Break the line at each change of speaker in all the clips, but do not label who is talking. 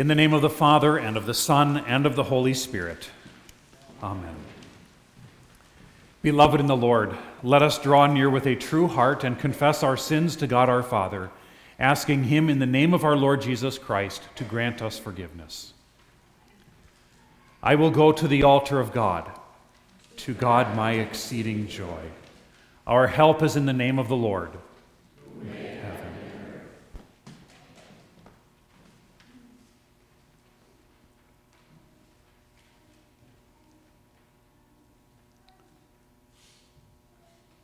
In the name of the Father, and of the Son, and of the Holy Spirit. Amen. Beloved in the Lord, let us draw near with a true heart and confess our sins to God our Father, asking Him in the name of our Lord Jesus Christ to grant us forgiveness. I will go to the altar of God, to God my exceeding joy. Our help is in the name of the Lord.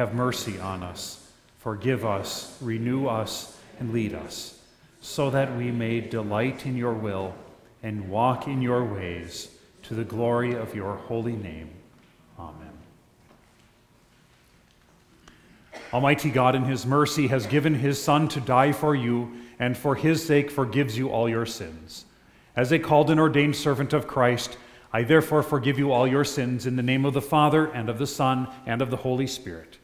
have mercy on us, forgive us, renew us, and lead us, so that we may delight in your will and walk in your ways to the glory of your holy name. Amen. Almighty God, in his mercy, has given his Son to die for you, and for his sake forgives you all your sins. As a called and ordained servant of Christ, I therefore forgive you all your sins in the name of the Father, and of the Son, and of the Holy Spirit.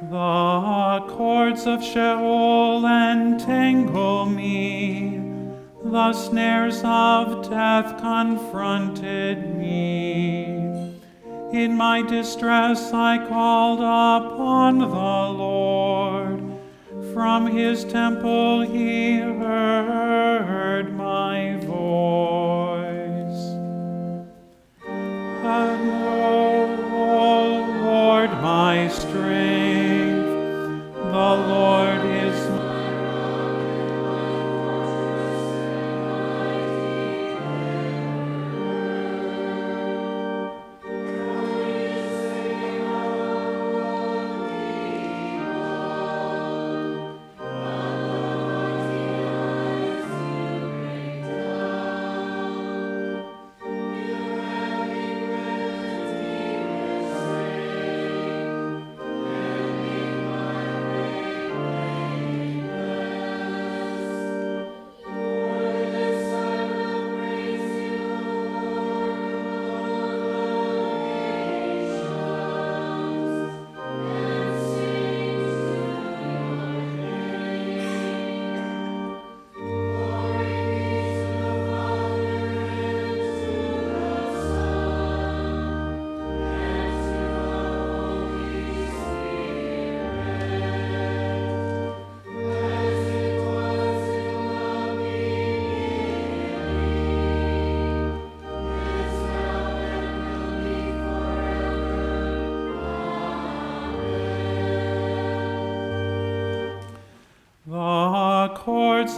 The cords of Sheol entangle me, the snares of death confronted me. In my distress I called upon the Lord. From his temple he heard my voice. And, O Lord, my strength, the Lord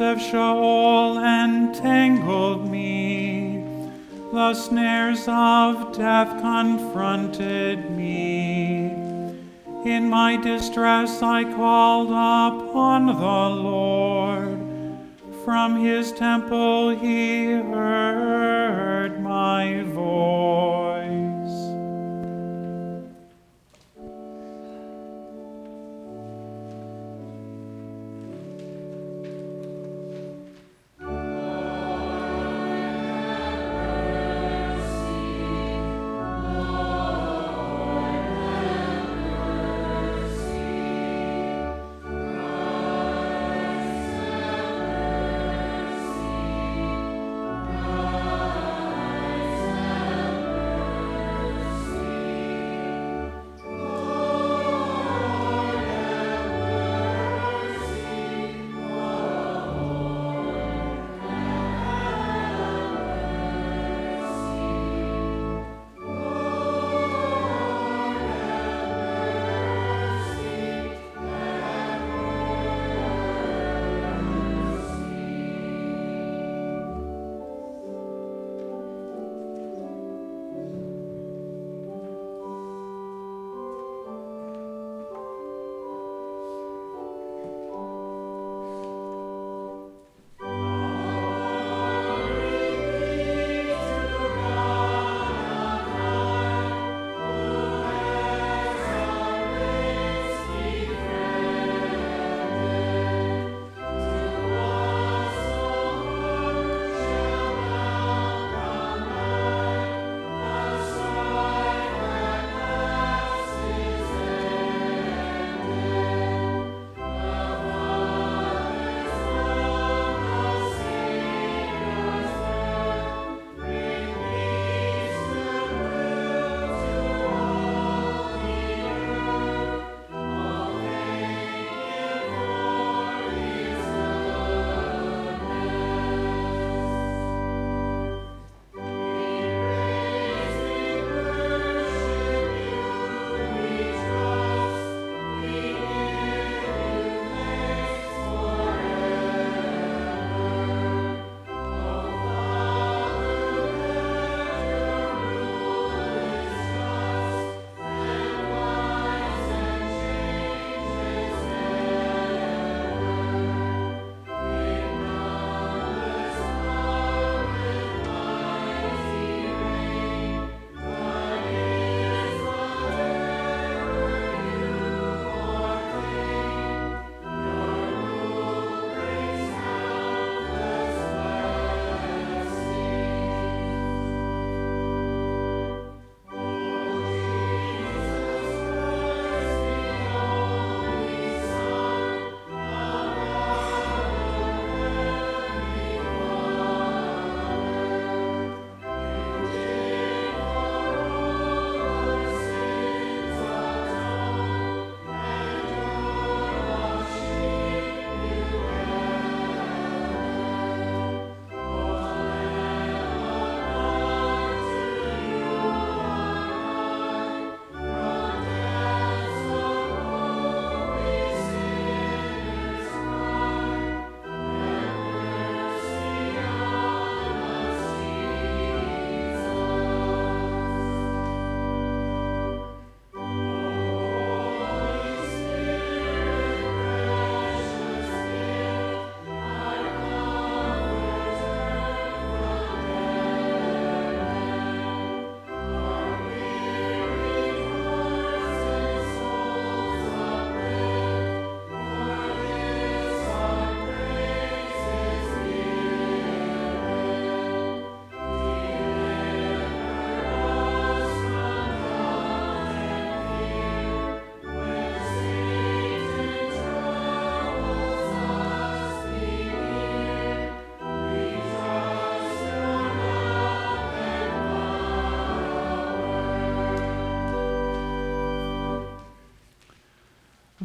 of Sheol entangled me, the snares of death confronted me. In my distress I called upon the Lord. From his temple he heard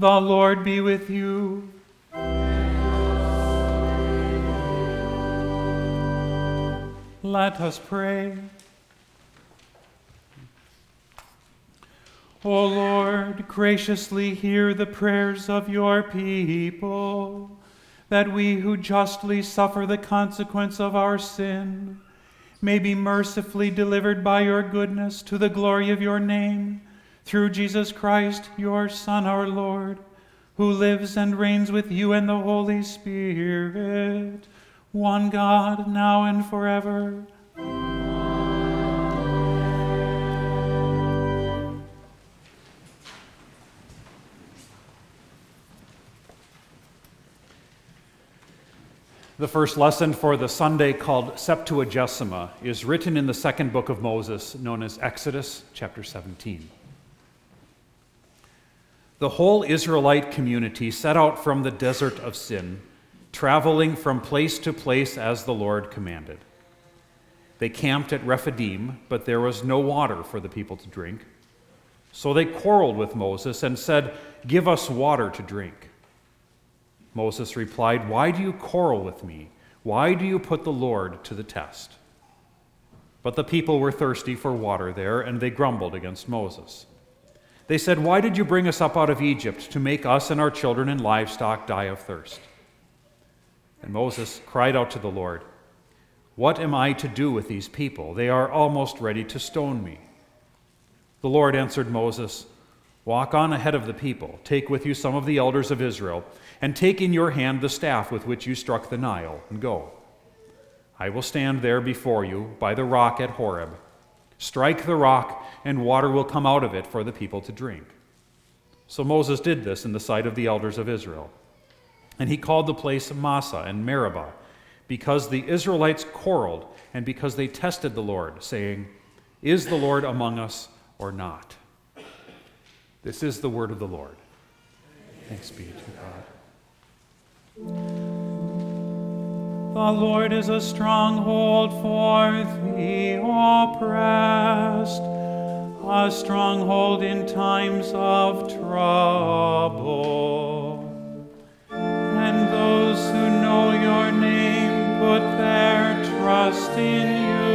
The Lord be with you. Let us pray. O Lord, graciously hear the prayers of your people, that we who justly suffer the consequence of our sin may be mercifully delivered by your goodness to the glory of your name, through Jesus Christ, your Son, our Lord, who lives and reigns with you and the Holy Spirit, one God, now and forever. The first lesson for the Sunday called Septuagesima is written in the second book of Moses, known as Exodus chapter 17. The whole Israelite community set out from the desert of Sin, traveling from place to place as the Lord commanded. They camped at Rephidim, but there was no water for the people to drink. So they quarreled with Moses and said, Give us water to drink. Moses replied, Why do you quarrel with me? Why do you put the Lord to the test? But the people were thirsty for water there, and they grumbled against Moses. They said, Why did you bring us up out of Egypt to make us and our children and livestock die of thirst? And Moses cried out to the Lord, What am I to do with these people? They are almost ready to stone me. The Lord answered Moses, Walk on ahead of the people, take with you some of the elders of Israel, and take in your hand the staff with which you struck the Nile, and go. I will stand there before you by the rock at Horeb. Strike the rock, and water will come out of it for the people to drink. So Moses did this in the sight of the elders of Israel. And he called the place Massah and Meribah, because the Israelites quarreled, and because they tested the Lord, saying, Is the Lord among us or not? This is the word of the Lord. Thanks be to God. The Lord is a stronghold for the oppressed, a stronghold in times of trouble. And those who know your name put their trust in you.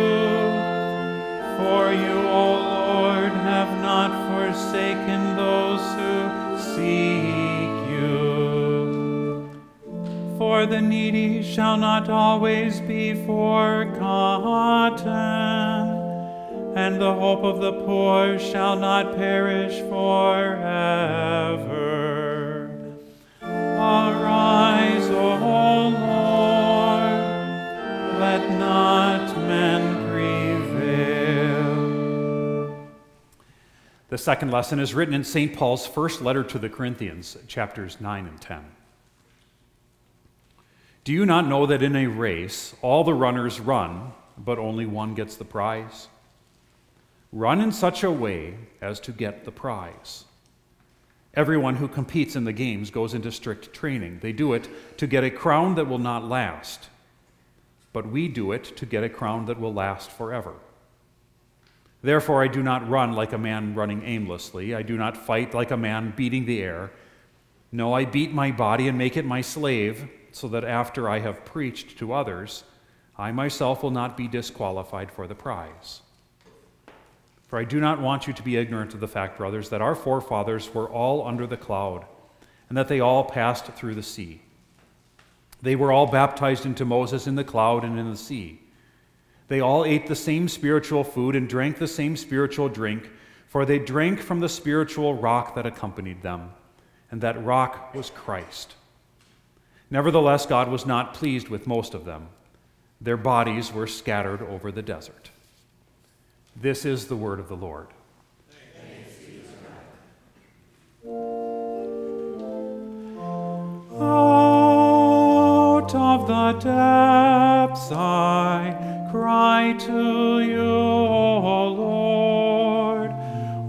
For you, O Lord, have not forsaken those who seek you. For the needy shall not always be forgotten, and the hope of the poor shall not perish forever. Arise, O Lord, let not men The second lesson is written in St. Paul's first letter to the Corinthians, chapters 9 and 10. Do you not know that in a race all the runners run, but only one gets the prize? Run in such a way as to get the prize. Everyone who competes in the games goes into strict training. They do it to get a crown that will not last, but we do it to get a crown that will last forever. Therefore, I do not run like a man running aimlessly. I do not fight like a man beating the air. No, I beat my body and make it my slave, so that after I have preached to others, I myself will not be disqualified for the prize. For I do not want you to be ignorant of the fact, brothers, that our forefathers were all under the cloud, and that they all passed through the sea. They were all baptized into Moses in the cloud and in the sea. They all ate the same spiritual food and drank the same spiritual drink, for they drank from the spiritual rock that accompanied them, and that rock was Christ. Nevertheless, God was not pleased with most of them. Their bodies were scattered over the desert. This is the word of the Lord. Out of the depths I cry to you, O Lord.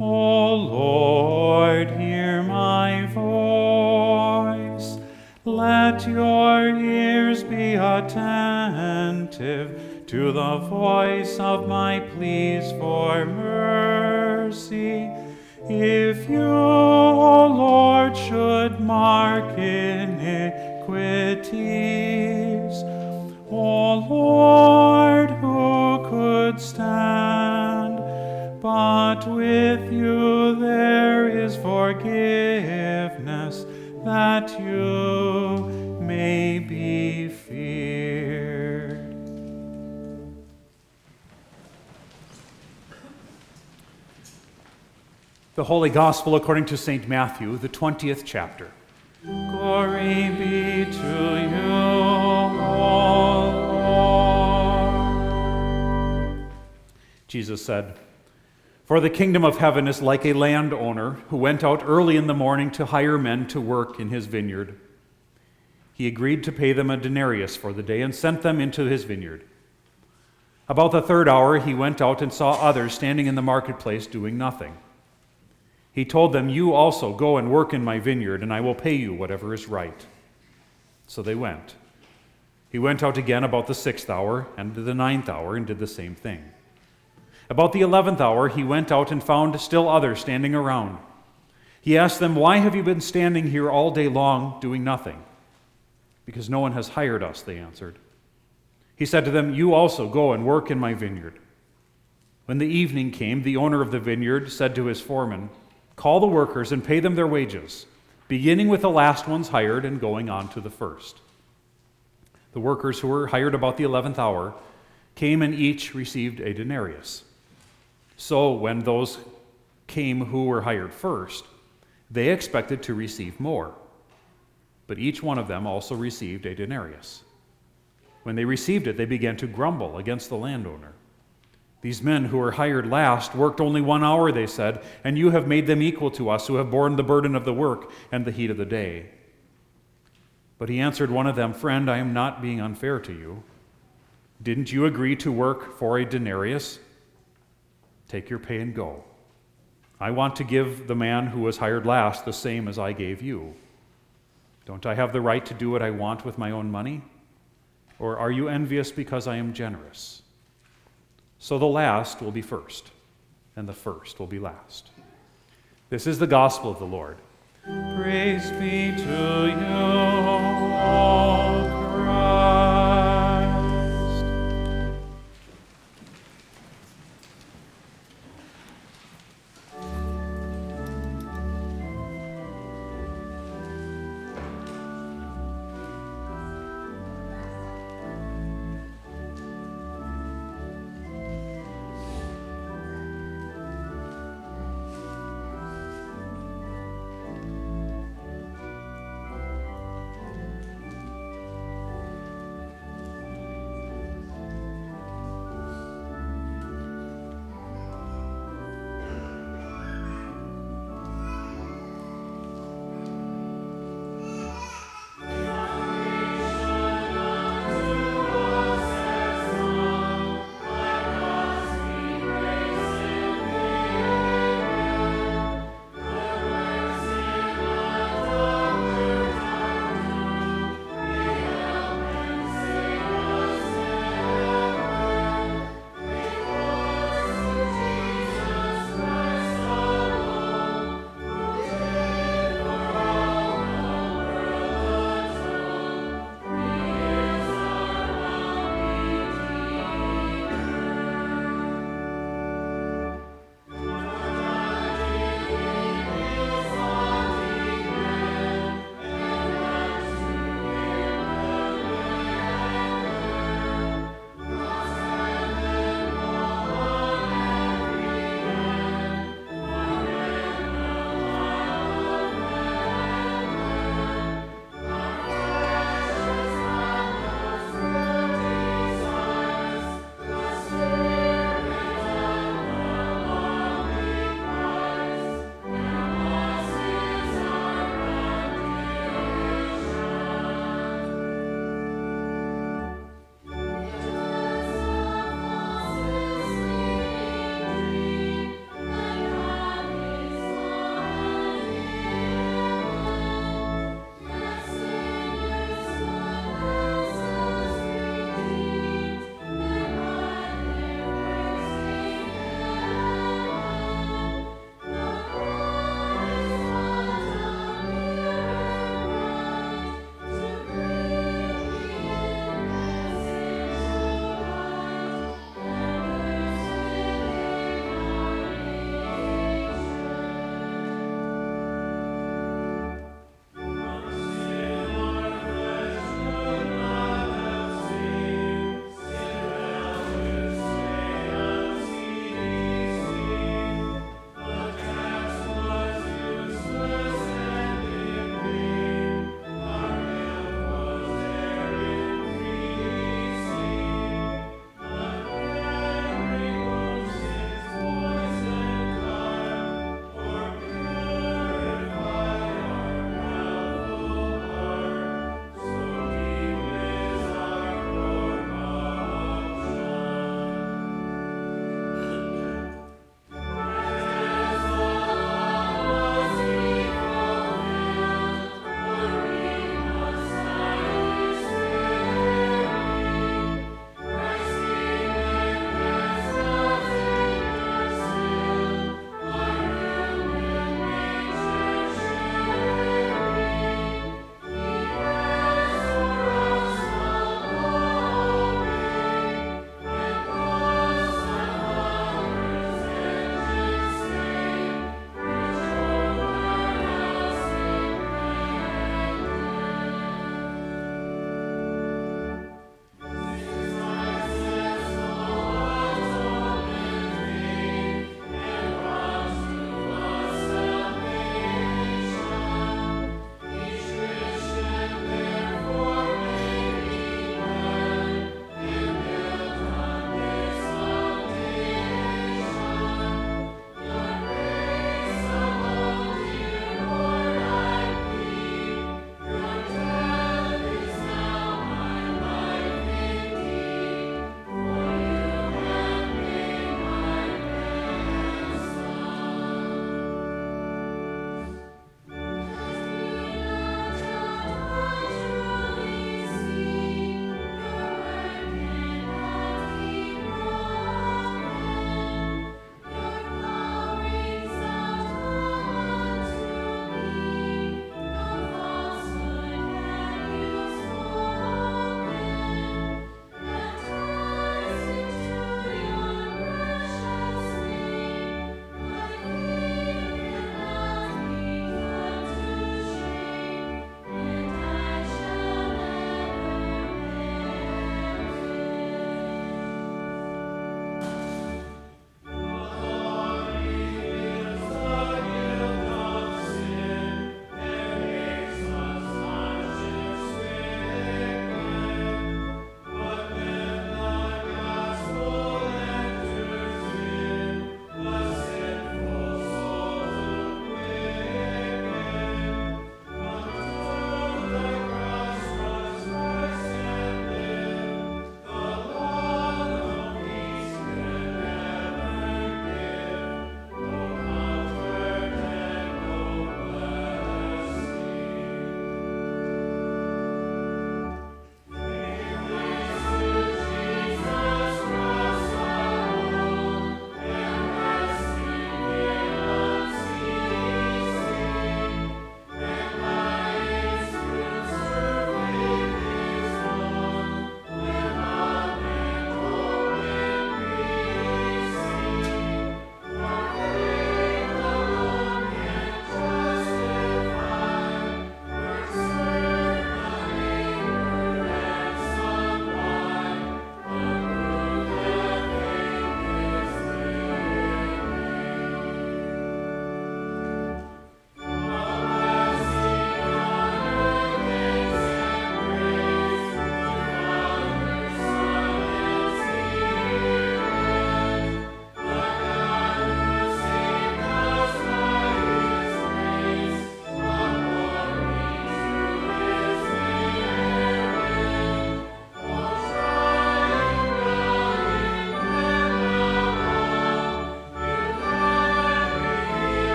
O Lord, hear my voice. Let your ears be attentive to the voice of my pleas for mercy. If you, O Lord, should mark iniquities, O Lord, who could stand? But with you there is forgiveness, that you The Holy Gospel according to St. Matthew, the 20th chapter. Glory be to you, O Lord. Jesus said, For the kingdom of heaven is like a landowner who went out early in the morning to hire men to work in his vineyard. He agreed to pay them a denarius for the day and sent them into his vineyard. About the third hour, he went out and saw others standing in the marketplace doing nothing. He told them, You also go and work in my vineyard, and I will pay you whatever is right. So they went. He went out again about the sixth hour and the ninth hour and did the same thing. About the eleventh hour, he went out and found still others standing around. He asked them, Why have you been standing here all day long doing nothing? Because no one has hired us, they answered. He said to them, You also go and work in my vineyard. When the evening came, the owner of the vineyard said to his foreman, Call the workers and pay them their wages, beginning with the last ones hired and going on to the first. The workers who were hired about the eleventh hour came and each received a denarius. So when those came who were hired first, they expected to receive more. But each one of them also received a denarius. When they received it, they began to grumble against the landowner. These men who were hired last worked only one hour, they said, and you have made them equal to us who have borne the burden of the work and the heat of the day. But he answered one of them, Friend, I am not being unfair to you. Didn't you agree to work for a denarius? Take your pay and go. I want to give the man who was hired last the same as I gave you. Don't I have the right to do what I want with my own money? Or are you envious because I am generous? So the last will be first, and the first will be last. This is the gospel of the Lord. Praise be to you, O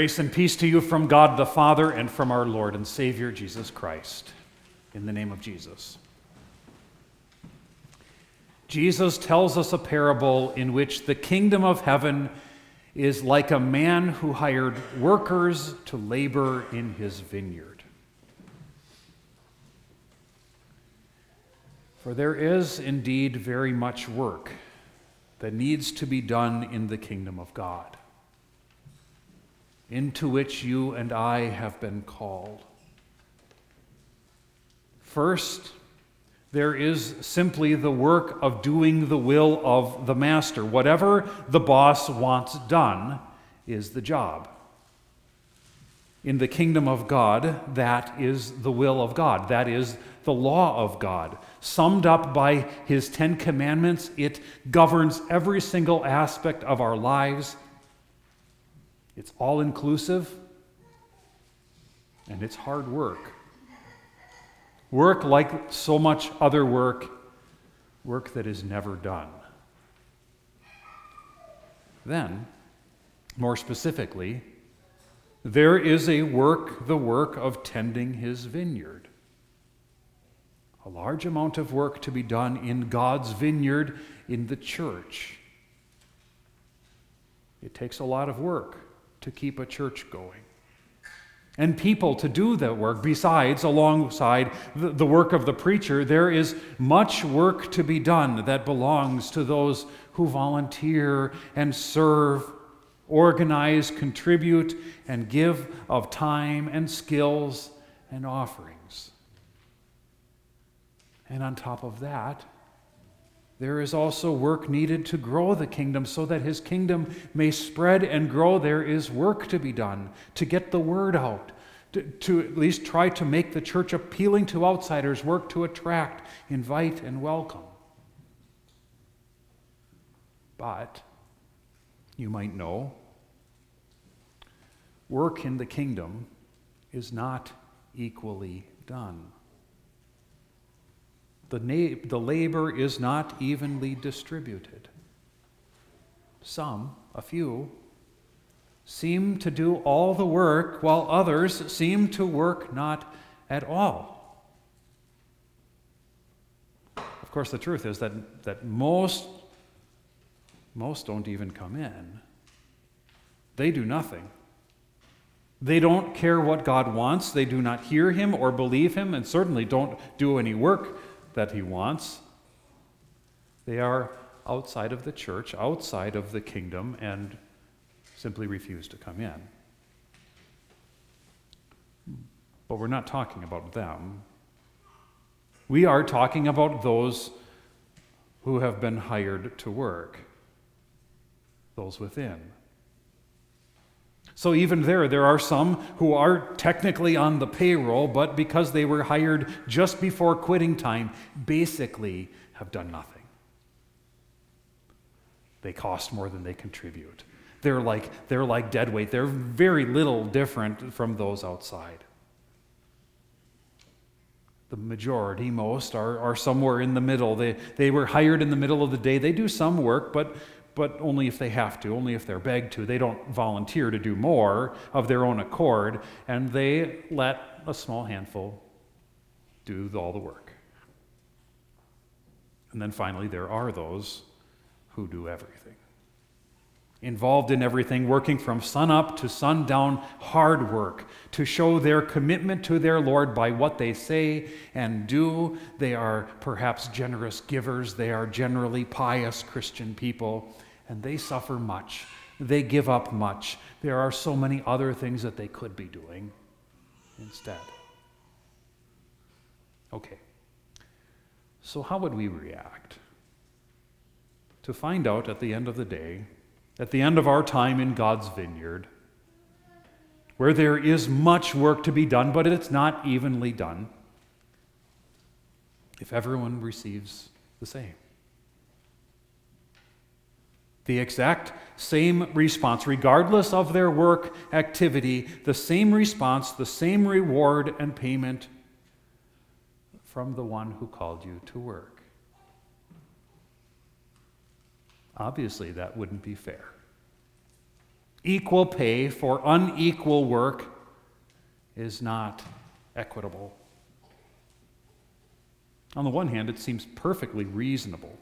Grace and peace to you from God the Father and from our Lord and Savior Jesus Christ. In the name of Jesus. Jesus tells us a parable in which the kingdom of heaven is like a man who hired workers to labor in his vineyard. For there is indeed very much work that needs to be done in the kingdom of God into which you and I have been called. First, there is simply the work of doing the will of the master. Whatever the boss wants done is the job. In the kingdom of God, that is the will of God. That is the law of God. Summed up by his Ten Commandments, it governs every single aspect of our lives it's all inclusive and it's hard work. Work like so much other work, work that is never done. Then, more specifically, there is a work, the work of tending his vineyard. A large amount of work to be done in God's vineyard in the church. It takes a lot of work to keep a church going. And people to do that work, besides, alongside the, work of the preacher, there is much work to be done that belongs to those who volunteer and serve, organize, contribute, and give of time and skills and offerings. And on top of that, there is also work needed to grow the kingdom so that his kingdom may spread and grow. There is work to be done to get the word out, to, to, at least try to make the church appealing to outsiders, work to attract, invite, and welcome. But you might know work in the kingdom is not equally done. The, na- the labor is not evenly distributed. Some, a few, seem to do all the work, while others seem to work not at all. Of course, the truth is that, that most, most don't even come in. They do nothing. They don't care what God wants. They do not hear Him or believe Him, and certainly don't do any work that he wants. They are outside of the church, outside of the kingdom, and simply refuse to come in. But we're not talking about them. We are talking about those who have been hired to work, those within. So, even there, there are some who are technically on the payroll, but because they were hired just before quitting time, basically have done nothing. They cost more than they contribute. They're like, they're like dead weight. They're very little different from those outside. The majority, most, are, are somewhere in the middle. They, they were hired in the middle of the day. They do some work, but but only if they have to, only if they're begged to. They don't volunteer to do more of their own accord, and they let a small handful do all the work. And then finally, there are those who do everything. Involved in everything, working from sun up to sundown, hard work to show their commitment to their Lord by what they say and do. They are perhaps generous givers, they are generally pious Christian people and they suffer much. They give up much. There are so many other things that they could be doing instead. Okay. So, how would we react? To find out at the end of the day, at the end of our time in God's vineyard, where there is much work to be done, but it's not evenly done, if everyone receives the same the exact same response, regardless of their work activity, the same response, the same reward and payment from the one who called you to work. Obviously, that wouldn't be fair. Equal pay for unequal work is not equitable. On the one hand, it seems perfectly reasonable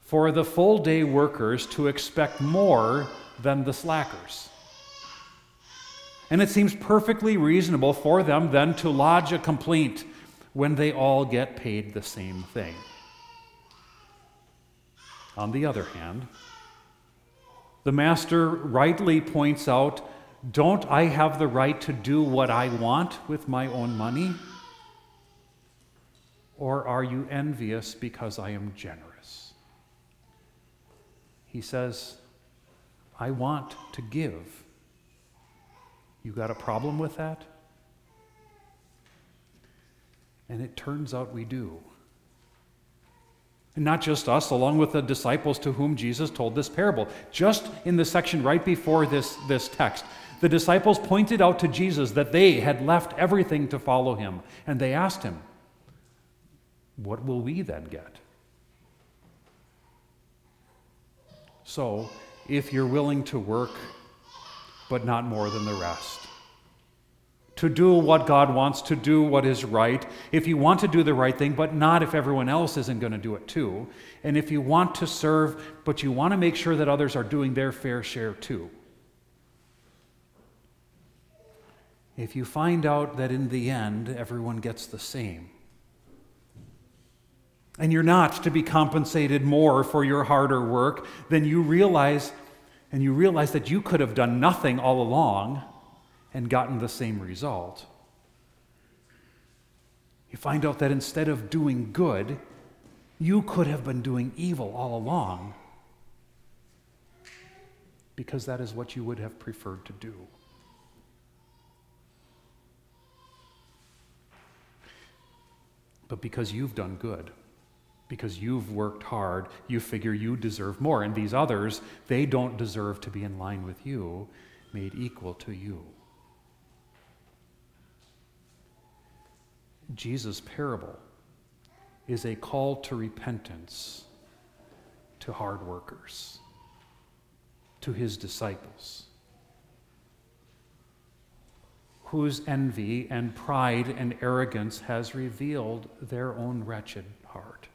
for the full day workers to expect more than the slackers. And it seems perfectly reasonable for them then to lodge a complaint when they all get paid the same thing. On the other hand, the master rightly points out don't I have the right to do what I want with my own money? Or are you envious because I am generous? He says, I want to give. You got a problem with that? And it turns out we do. And not just us, along with the disciples to whom Jesus told this parable. Just in the section right before this, this text, the disciples pointed out to Jesus that they had left everything to follow him. And they asked him, What will we then get? So, if you're willing to work, but not more than the rest, to do what God wants, to do what is right, if you want to do the right thing, but not if everyone else isn't going to do it too, and if you want to serve, but you want to make sure that others are doing their fair share too. If you find out that in the end everyone gets the same, and you're not to be compensated more for your harder work, then you realize and you realize that you could have done nothing all along and gotten the same result. You find out that instead of doing good, you could have been doing evil all along because that is what you would have preferred to do. But because you've done good, because you've worked hard, you figure you deserve more. And these others, they don't deserve to be in line with you, made equal to you. Jesus' parable is a call to repentance to hard workers, to his disciples, whose envy and pride and arrogance has revealed their own wretched heart.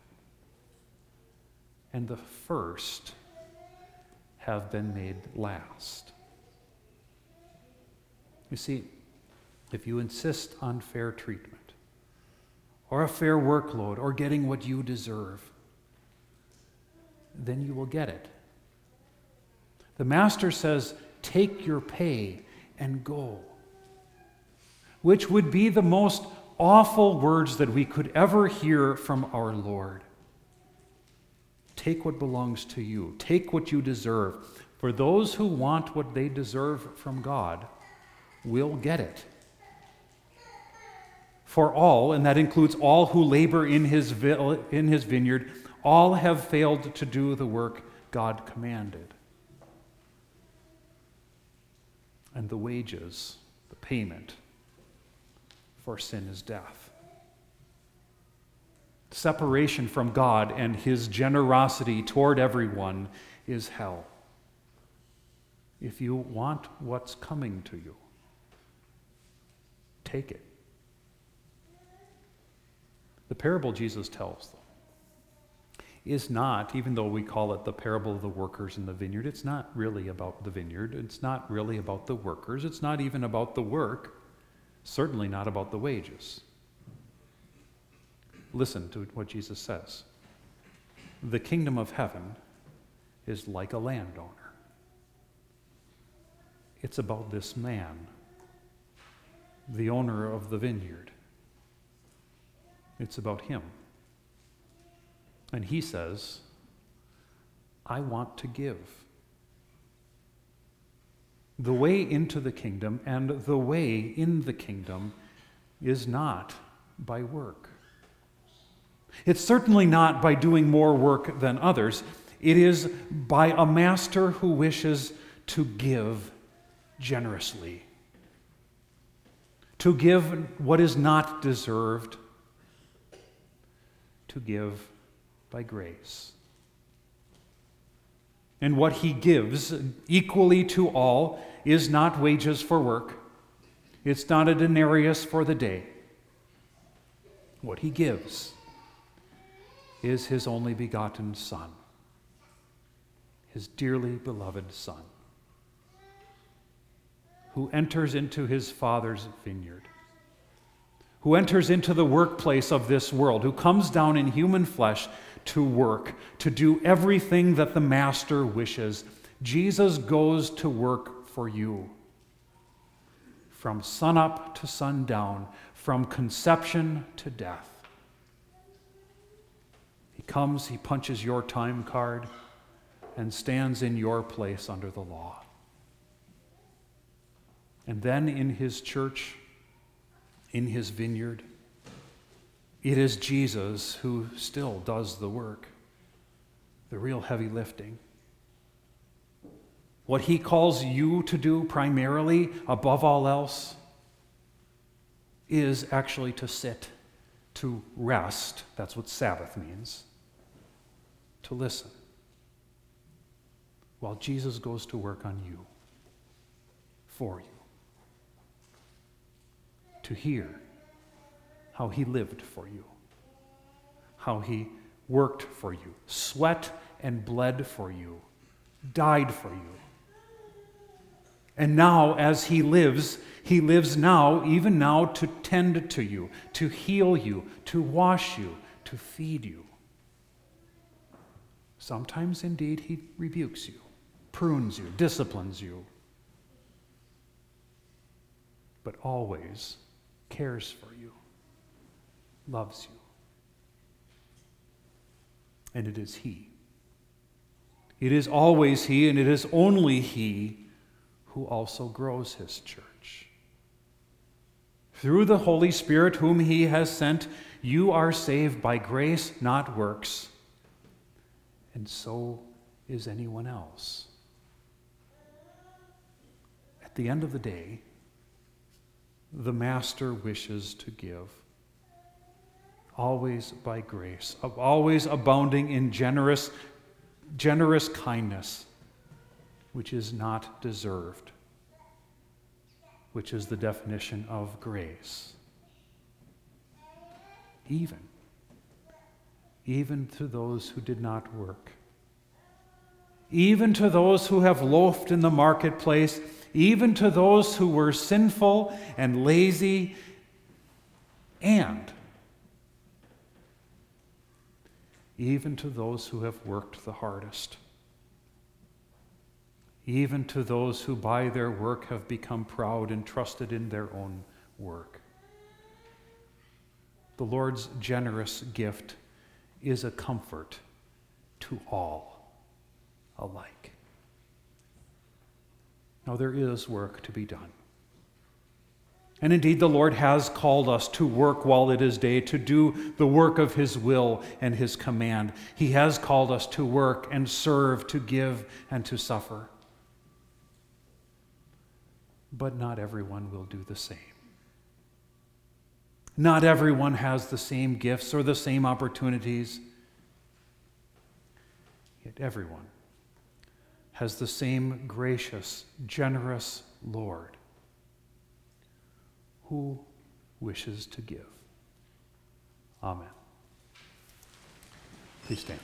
And the first have been made last. You see, if you insist on fair treatment, or a fair workload or getting what you deserve, then you will get it. The master says, Take your pay and go. Which would be the most awful words that we could ever hear from our Lord. Take what belongs to you, take what you deserve. For those who want what they deserve from God will get it for all, and that includes all who labor in his, in his vineyard, all have failed to do the work God commanded. And the wages, the payment for sin is death. Separation from God and his generosity toward everyone is hell. If you want what's coming to you, take it. The parable Jesus tells them is not, even though we call it the parable of the workers in the vineyard, it's not really about the vineyard. It's not really about the workers. It's not even about the work, certainly not about the wages. Listen to what Jesus says The kingdom of heaven is like a landowner. It's about this man, the owner of the vineyard it's about Him. And He says, I want to give. The way into the kingdom and the way in the kingdom is not by work. It's certainly not by doing more work than others. It is by a master who wishes to give generously, to give what is not deserved to give by grace. And what he gives equally to all is not wages for work, it's not a denarius for the day. What he gives is his only begotten Son, his dearly beloved Son, who enters into his Father's vineyard, who enters into the workplace of this world, who comes down in human flesh to work, to do everything that the Master wishes. Jesus goes to work for you. From sunup to sundown, from conception to death. He comes, he punches your time card, and stands in your place under the law. And then in his church, in his vineyard, it is Jesus who still does the work, the real heavy lifting. What he calls you to do primarily, above all else, is actually to sit, to rest. That's what Sabbath means. To listen. While Jesus goes to work on you, for you. To hear how he lived for you, how he worked for you, sweat and bled for you, died for you. And now, as he lives, he lives now, even now, to tend to you, to heal you, to wash you, to feed you. Sometimes, indeed, he rebukes you, prunes you, disciplines you, but always cares for you loves you. And it is He. It is always He, and it is only He who also grows His church. Through the Holy Spirit, whom He has sent, you are saved by grace, not works. And so is anyone else. At the end of the day, the Master wishes to give always by grace, always abounding in generous, generous kindness, which is not deserved, which is the definition of grace. Even, even to those who did not work, even to those who have loafed in the marketplace, even to those who were sinful and lazy, and even to those who have worked the hardest, even to those who by their work have become proud and trusted in their own work. The Lord's generous gift is a comfort to all alike. Now, there is work to be done. And indeed, the Lord has called us to work while it is day, to do the work of His will and His command. He has called us to work and serve, to give and to suffer. But not everyone will do the same. Not everyone has the same gifts or the same opportunities. Yet everyone has the same gracious, generous Lord who wishes to give. Amen. Please stand.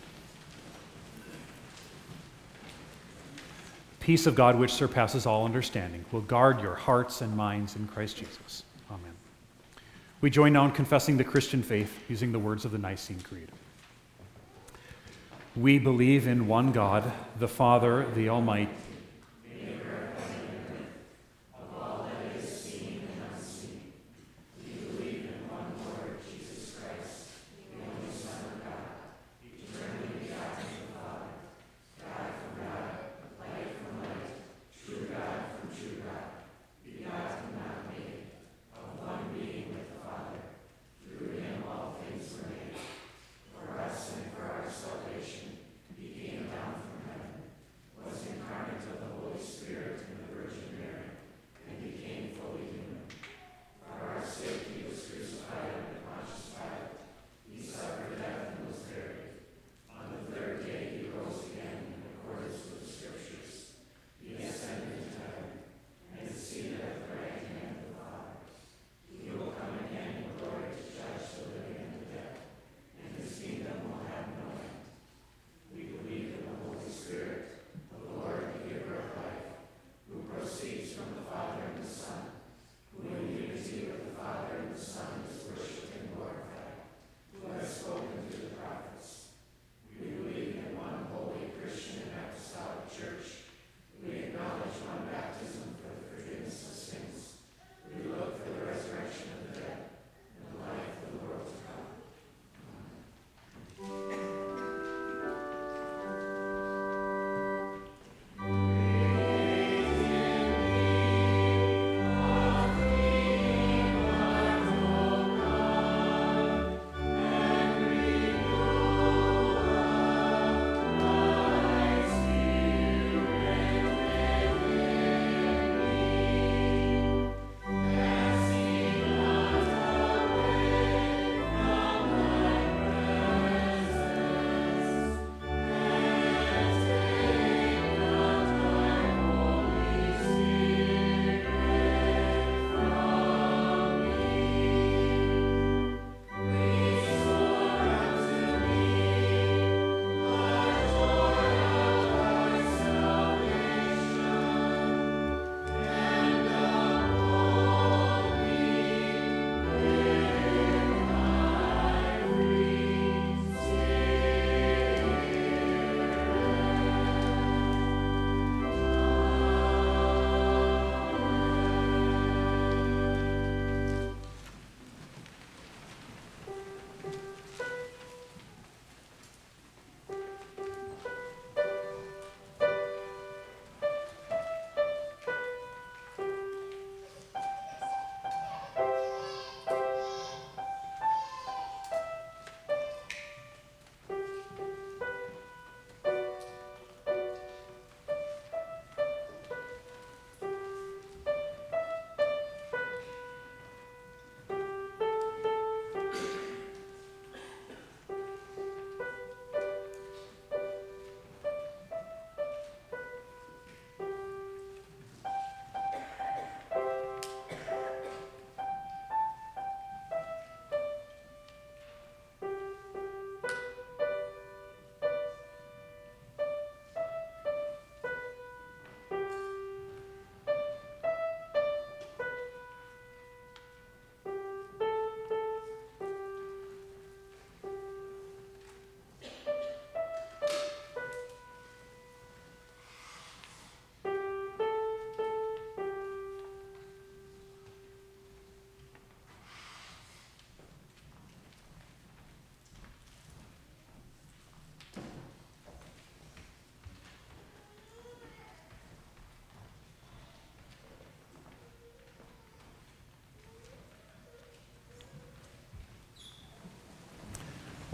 Peace of God, which surpasses all understanding, will guard your hearts and minds in Christ Jesus. Amen. We join now in confessing the Christian faith using the words of the Nicene Creed. We believe in one God, the Father, the Almighty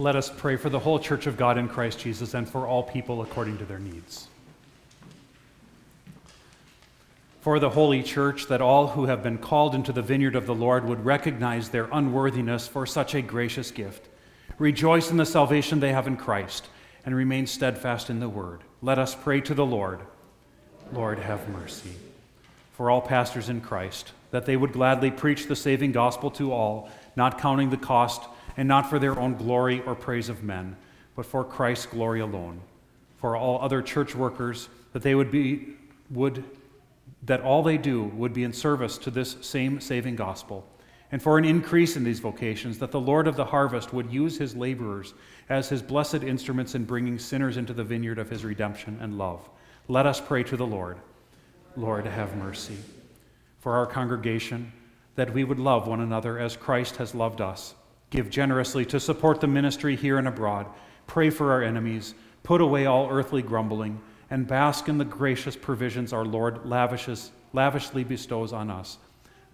Let us pray for the whole church of God in Christ Jesus and for all people according to their needs. For the holy church, that all who have been called into the vineyard of the Lord would recognize their unworthiness for such a gracious gift. Rejoice in the salvation they have in Christ and remain steadfast in the word. Let us pray to the Lord. Lord, have mercy. For all pastors in Christ, that they would gladly preach the saving gospel to all, not counting the cost, and not for their own glory or praise of men, but for Christ's glory alone. For all other church workers, that they would be would that all they do would be in service to this same saving gospel and for an increase in these vocations, that the Lord of the harvest would use his laborers as his blessed instruments in bringing sinners into the vineyard of his redemption and love. Let us pray to the Lord. Lord, have mercy. For our congregation, that we would love one another as Christ has loved us. Give generously to support the ministry here and abroad. Pray for our enemies. Put away all earthly grumbling and bask in the gracious provisions our Lord lavishes, lavishly bestows on us.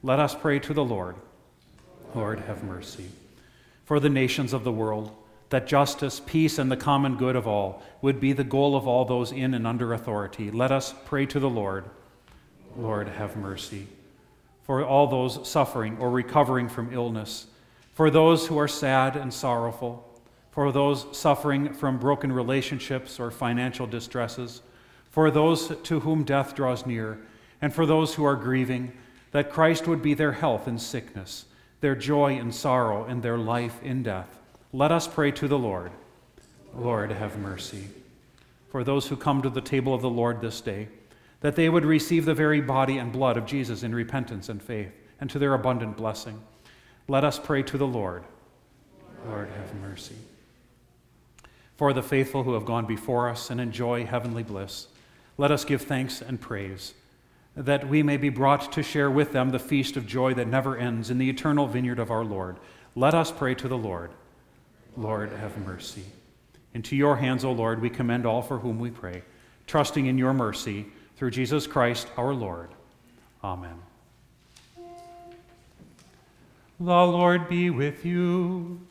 Let us pray to the Lord. Lord, have mercy. For the nations of the world, that justice, peace, and the common good of all would be the goal of all those in and under authority. Let us pray to the Lord. Lord, have mercy. For all those suffering or recovering from illness, for those who are sad and sorrowful, for those suffering from broken relationships or financial distresses, for those to whom death draws near, and for those who are grieving, that Christ would be their health in sickness their joy in sorrow, and their life in death. Let us pray to the Lord. Lord, have mercy. For those who come to the table of the Lord this day, that they would receive the very body and blood of Jesus in repentance and faith, and to their abundant blessing. Let us pray to the Lord. Lord, have mercy. For the faithful who have gone before us and enjoy heavenly bliss, let us give thanks and praise that we may be brought to share with them the feast of joy that never ends in the eternal vineyard of our Lord. Let us pray to the Lord. Lord, have mercy. Into your hands, O Lord, we commend all for whom we pray, trusting in your mercy through Jesus Christ our Lord. Amen. The Lord be with you.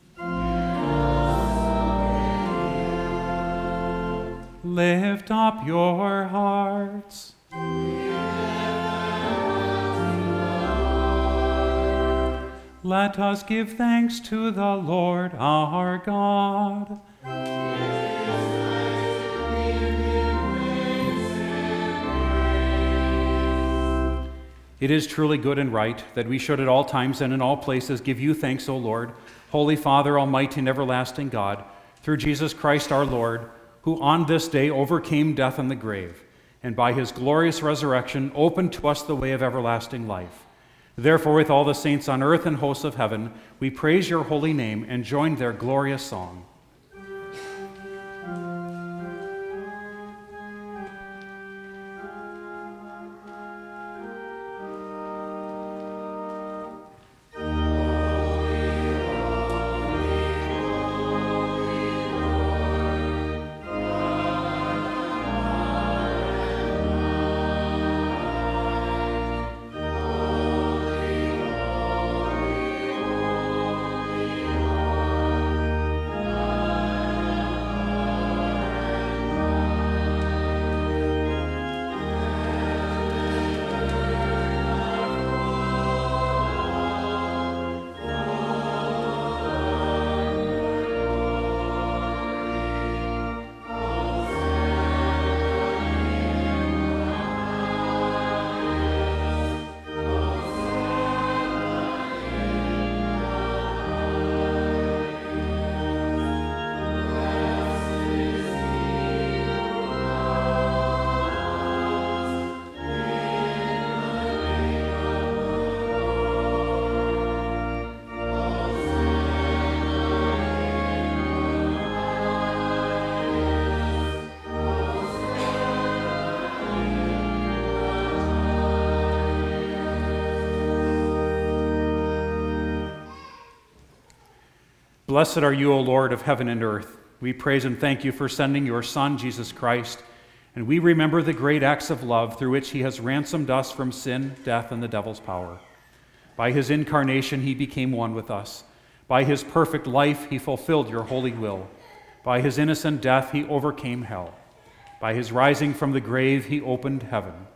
Lift up your hearts. Let us give thanks to the Lord our God. It is truly good and right that we should at all times and in all places give you thanks, O Lord, Holy Father, Almighty and everlasting God, through Jesus Christ our Lord, who on this day overcame death and the grave, and by his glorious resurrection opened to us the way of everlasting life. Therefore, with all the saints on earth and hosts of heaven, we praise your holy name and join their glorious song. Blessed are you, O Lord of heaven and earth. We praise and thank you for sending your Son, Jesus Christ, and we remember the great acts of love through which he has ransomed us from sin, death, and the devil's power. By his incarnation, he became one with us.
By his perfect life, he fulfilled your holy will. By his innocent death, he overcame hell. By his rising from the grave, he opened heaven.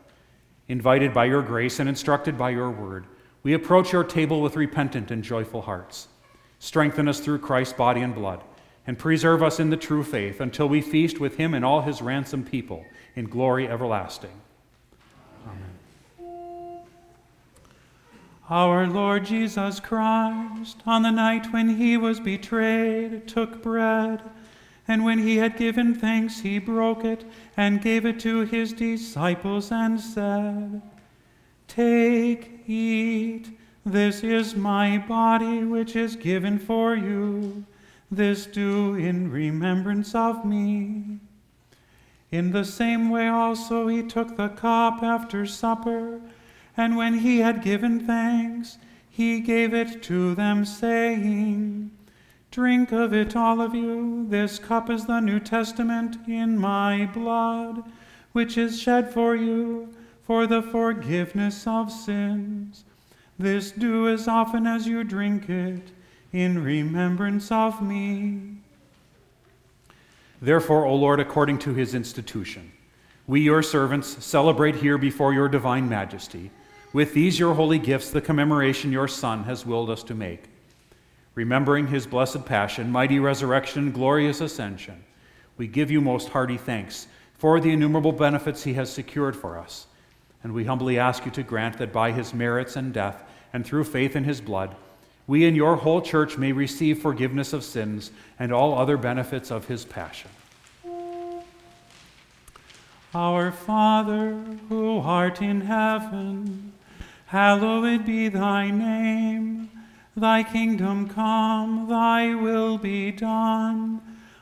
Invited by your grace and instructed by your word, we approach your table with repentant and joyful hearts. Strengthen us through Christ's body and blood, and preserve us in the true faith until we feast with him and all his ransomed people in glory everlasting. Amen.
Our Lord Jesus Christ, on the night when he was betrayed, took bread, and when he had given thanks, he broke it and gave it to his disciples and said, Take, eat. This is my body, which is given for you. This do in remembrance of me. In the same way also he took the cup after supper, and when he had given thanks, he gave it to them, saying, Drink of it, all of you. This cup is the New Testament in my blood, which is shed for you for the forgiveness of sins. This do as often as you drink it in remembrance of me.
Therefore, O Lord, according to his institution, we, your servants, celebrate here before your divine majesty, with these your holy gifts, the commemoration your Son has willed us to make. Remembering his blessed passion, mighty resurrection, glorious ascension, we give you most hearty thanks for the innumerable benefits he has secured for us. And we humbly ask you to grant that by his merits and death, and through faith in his blood, we in your whole church may receive forgiveness of sins and all other benefits of his passion.
Our Father, who art in heaven, hallowed be thy name. Thy kingdom come, thy will be done,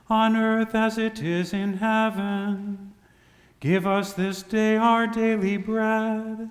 on earth as it is in heaven. Give us this day our daily bread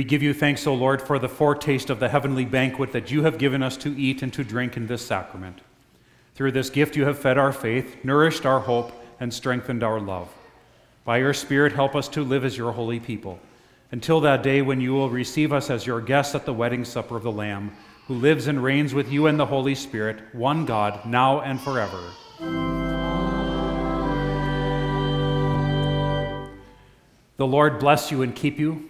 We give you thanks, O Lord, for the foretaste of the heavenly banquet that you have given us to eat and to drink in this sacrament. Through this gift, you have fed our faith, nourished our hope, and strengthened our love. By your Spirit, help us to live as your holy people, until that day when you will receive us as your guests at the wedding supper of the Lamb, who lives and reigns with you and the Holy Spirit, one God, now and forever. The Lord bless you and keep you.